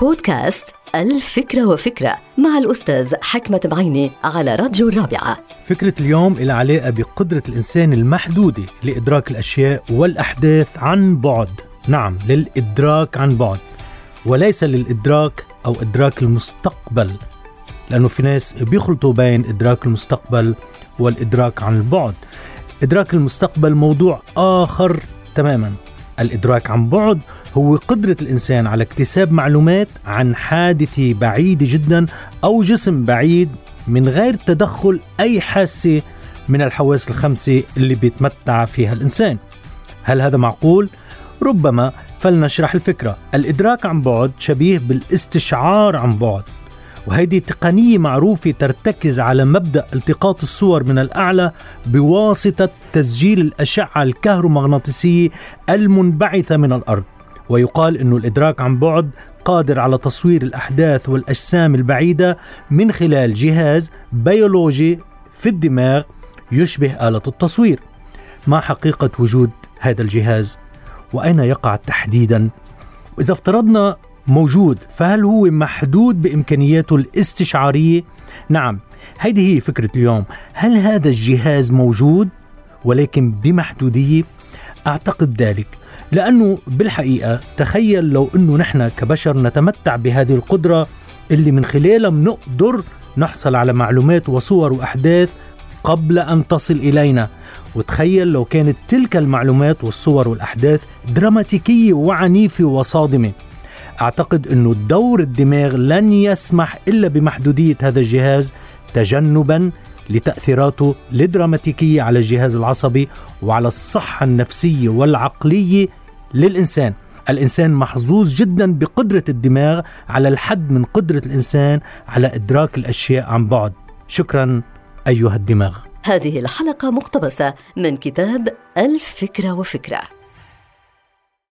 بودكاست الفكرة وفكرة مع الأستاذ حكمة بعيني على راديو الرابعة. فكرة اليوم إلى علاقة بقدرة الإنسان المحدودة لإدراك الأشياء والأحداث عن بعد. نعم للإدراك عن بعد وليس للإدراك أو إدراك المستقبل لأنه في ناس بيخلطوا بين إدراك المستقبل والإدراك عن البعد. إدراك المستقبل موضوع آخر تماما. الإدراك عن بعد هو قدرة الإنسان على اكتساب معلومات عن حادث بعيد جدا أو جسم بعيد من غير تدخل أي حاسة من الحواس الخمسة اللي بيتمتع فيها الإنسان. هل هذا معقول؟ ربما فلنشرح الفكرة. الإدراك عن بعد شبيه بالاستشعار عن بعد. وهذه تقنية معروفة ترتكز على مبدأ التقاط الصور من الأعلى بواسطة تسجيل الأشعة الكهرومغناطيسية المنبعثة من الأرض. ويقال أن الإدراك عن بعد قادر على تصوير الأحداث والأجسام البعيدة من خلال جهاز بيولوجي في الدماغ يشبه آلة التصوير. ما حقيقة وجود هذا الجهاز وأين يقع تحديدا؟ وإذا افترضنا موجود فهل هو محدود بإمكانياته الاستشعارية؟ نعم هذه هي فكرة اليوم هل هذا الجهاز موجود ولكن بمحدودية؟ أعتقد ذلك لأنه بالحقيقة تخيل لو أنه نحن كبشر نتمتع بهذه القدرة اللي من خلالها بنقدر نحصل على معلومات وصور وأحداث قبل أن تصل إلينا وتخيل لو كانت تلك المعلومات والصور والأحداث دراماتيكية وعنيفة وصادمة أعتقد أنه دور الدماغ لن يسمح إلا بمحدودية هذا الجهاز تجنبا لتأثيراته الدراماتيكية على الجهاز العصبي وعلى الصحة النفسية والعقلية للإنسان. الإنسان محظوظ جدا بقدرة الدماغ على الحد من قدرة الإنسان على إدراك الأشياء عن بعد. شكرا أيها الدماغ. هذه الحلقة مقتبسة من كتاب الفكرة وفكرة.